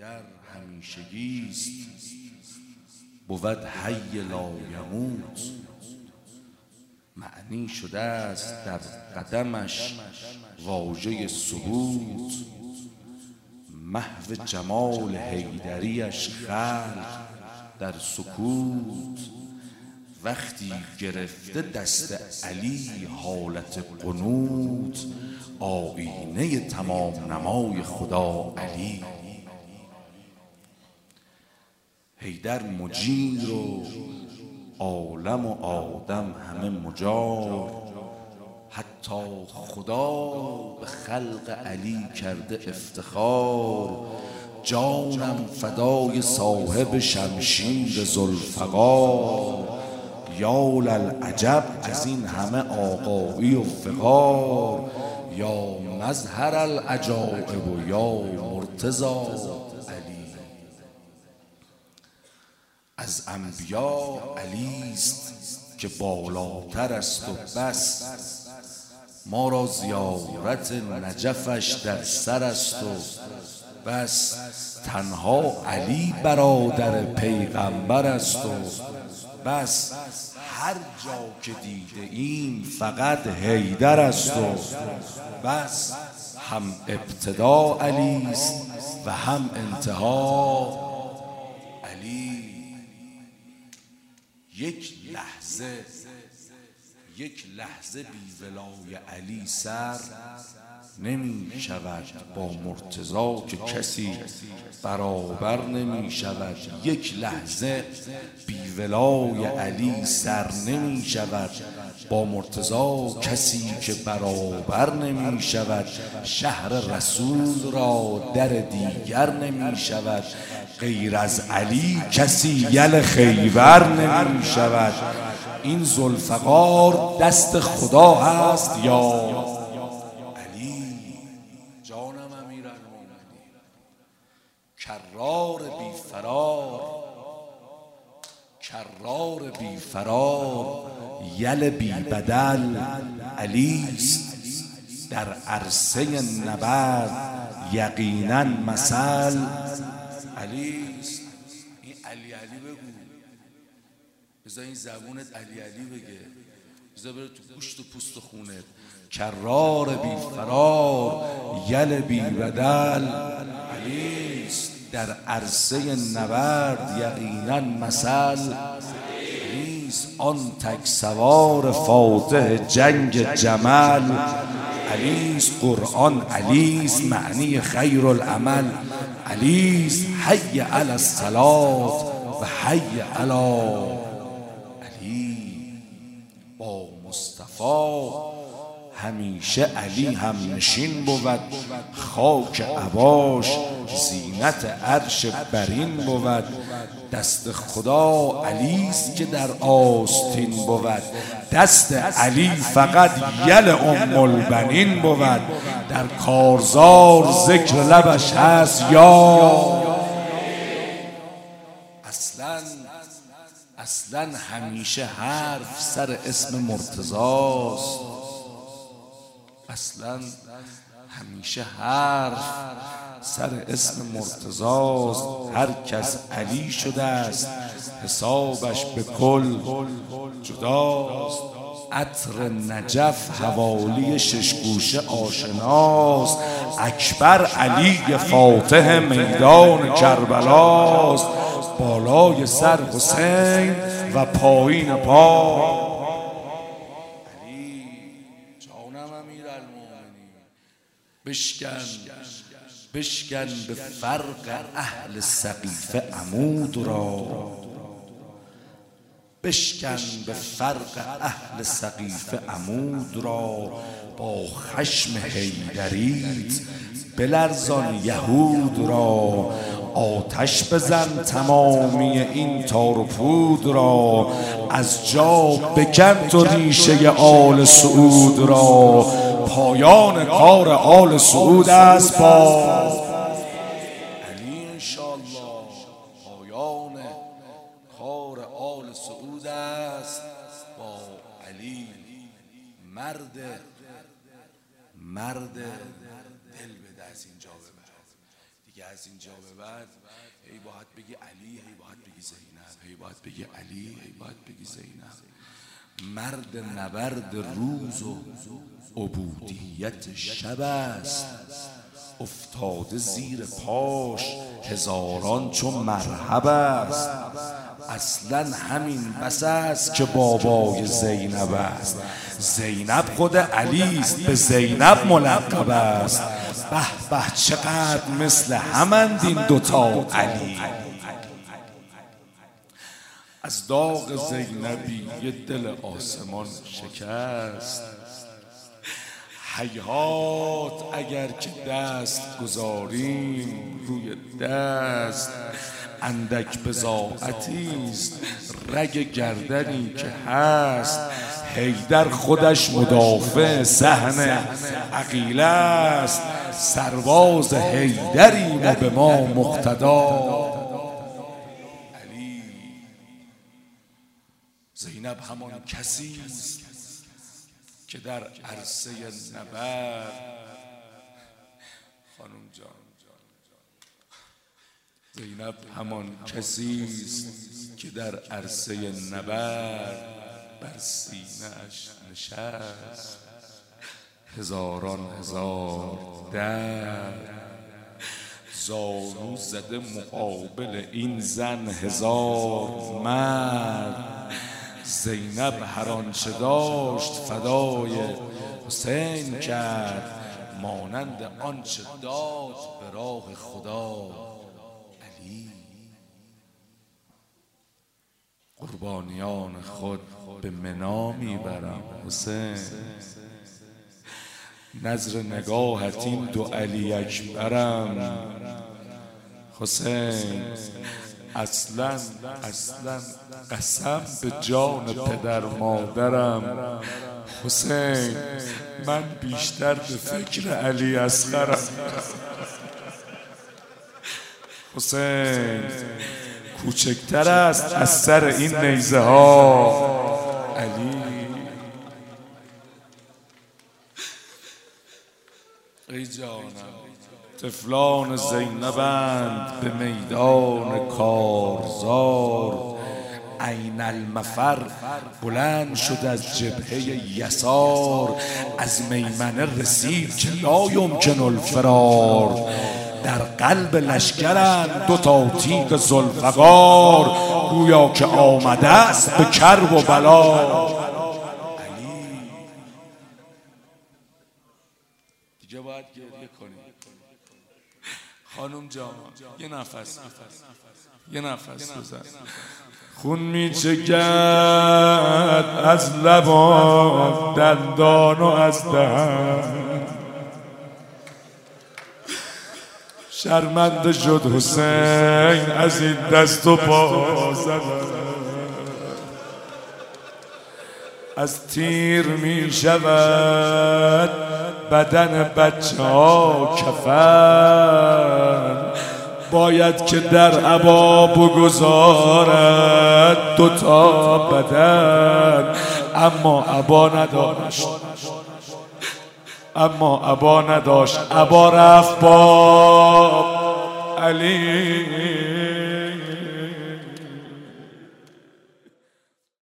هیدر همیشگیست بود حی لا یموت معنی شده است در قدمش واژه ثبوت محو جمال حیدریش خلق در سکوت. وقتی گرفته دست علی حالت قنوت آینه تمام نمای خدا علی. حیدر مجیر و عالم و آدم همه مجار. حتی خدا به خلق علی کرده افتخار. جانم فدای صاحب شمشیر زلفقار یا للعجب از این همه آقایی و فقار. یا مظهر العجائب و یا مرتضا از انبیا علیست که بالاتر است و بس. ما را زیارت نجفش در سر است و بس. تنها علی برادر پیغمبر است و بس. هر جا که دیده این فقط حیدر است و بس. هم ابتدا علی است و هم انتها یک لحظه یک لحظه بی ولای علی سر نمی شود با مرتضا که کسی برابر نمی شود یک لحظه بی ولای علی سر نمی شود با مرتضا کسی که برابر نمی شود شهر رسول را در دیگر نمی شود غیر از علی کسی یل خیبر نمی شود این زلفقار دست خدا هست یا کرار بی فرار کرار بی فرار یل بی بدل علیست در عرصه نبرد یقینا مثل علیست این علی علی بگو. بذار این زبونت علی علی بگه. بذار بره تو گوشت و پوست و خونت. کرار بی فرار یل بی بدل. علیست در عرصه نبرد یقینا مثل. نیست آن تک سوار فاتح جنگ جمل. علیست قرآن علیست معنی خیر العمل أليس حي على الصلاة وحي على أليس ومصطفى همیشه علی هم نشین بود. خاک عباش زینت عرش برین بود. دست خدا علیست که در آستین بود. دست علی فقط یل ام البنین بود. در کارزار ذکر لبش هست یا اصلا اصلا همیشه حرف سر اسم مرتضاست اصلا همیشه حرف سر اسم مرتزاست هر کس علی شده است حسابش به کل جداست. عطر نجف حوالی ششگوشه آشناست. اکبر علی فاتح میدان کربلاست. بالای سر حسین و پایین پا. بشکن بشکن به فرق اهل سقیفه عمود را. بشکن به فرق اهل سقیفه عمود را. با خشم حیدریت بلرزان یهود را. آتش بزن تمامی این تار و پود را. از جا بکن تو ریشه آل سعود را. پایان کار آل سعود است با علی انشالله پایان کار آل سعود است با علی. مرد مرد دل بده از اینجا ببر دیگه از اینجا به بعد هی باید بگی علی هی باید بگی زینب هی باید بگی علی هی باید بگی زینب. مرد نبرد روز و عبودیت شب است. افتاده زیر پاش هزاران چون مرحب است. اصلا همین بس است که بابای زینب است. زینب خود علی است به زینب ملقب است. به به چقدر مثل همند این دوتا علی. از داغ زینبی یه دل آسمان شکست. حیات اگر که دست گذاریم روی دست. اندک بزاعتی است رگ گردنی که هست. حیدر خودش مدافع سحن عقیله است. سرواز حیدریم و به ما مقتدا. علی. زینب همان کسی است که در عرصه نبرد. خانم جان. زینب همان کسی است که در عرصه نبرد. بر سینهاش نشست. هزاران هزار در زانو زده مقابل این زن هزار مرد. زینب هر آنچه داشت فدای حسین کرد مانند آنچه داد به راه خدا علی قربانیان خود به منا می‌برم. حسین. نظر نگاهت این دو علی اکبرم. حسین. اصلا اصلا قسم به جان پدر مادرم. حسین من بیشتر به فکر علی اصغرم. حسین. کوچکتر است از سر این نیزه ها. علی. ای جانم تفلان زینبند به میدان کارزار. عین المفر بلند شد از جبهه یسار. از میمنه رسید که لا یمکن الفرار. در قلب لشکرند. دو تا تیغ زلفقار گویا که آمده است به کرب و بلا. دیگه باید گریه خانم جان یه نفس. یه نفس بزن. خون می چکد از لبان دندان و از دهن. شرمنده شد حسین از این دست و پا از تیر می شود بدن بچه ها کفن. باید که در عبا بگذارد دوتا بدن. اما عبا نداشت. اما عبا نداشت. عبا رفت با علی.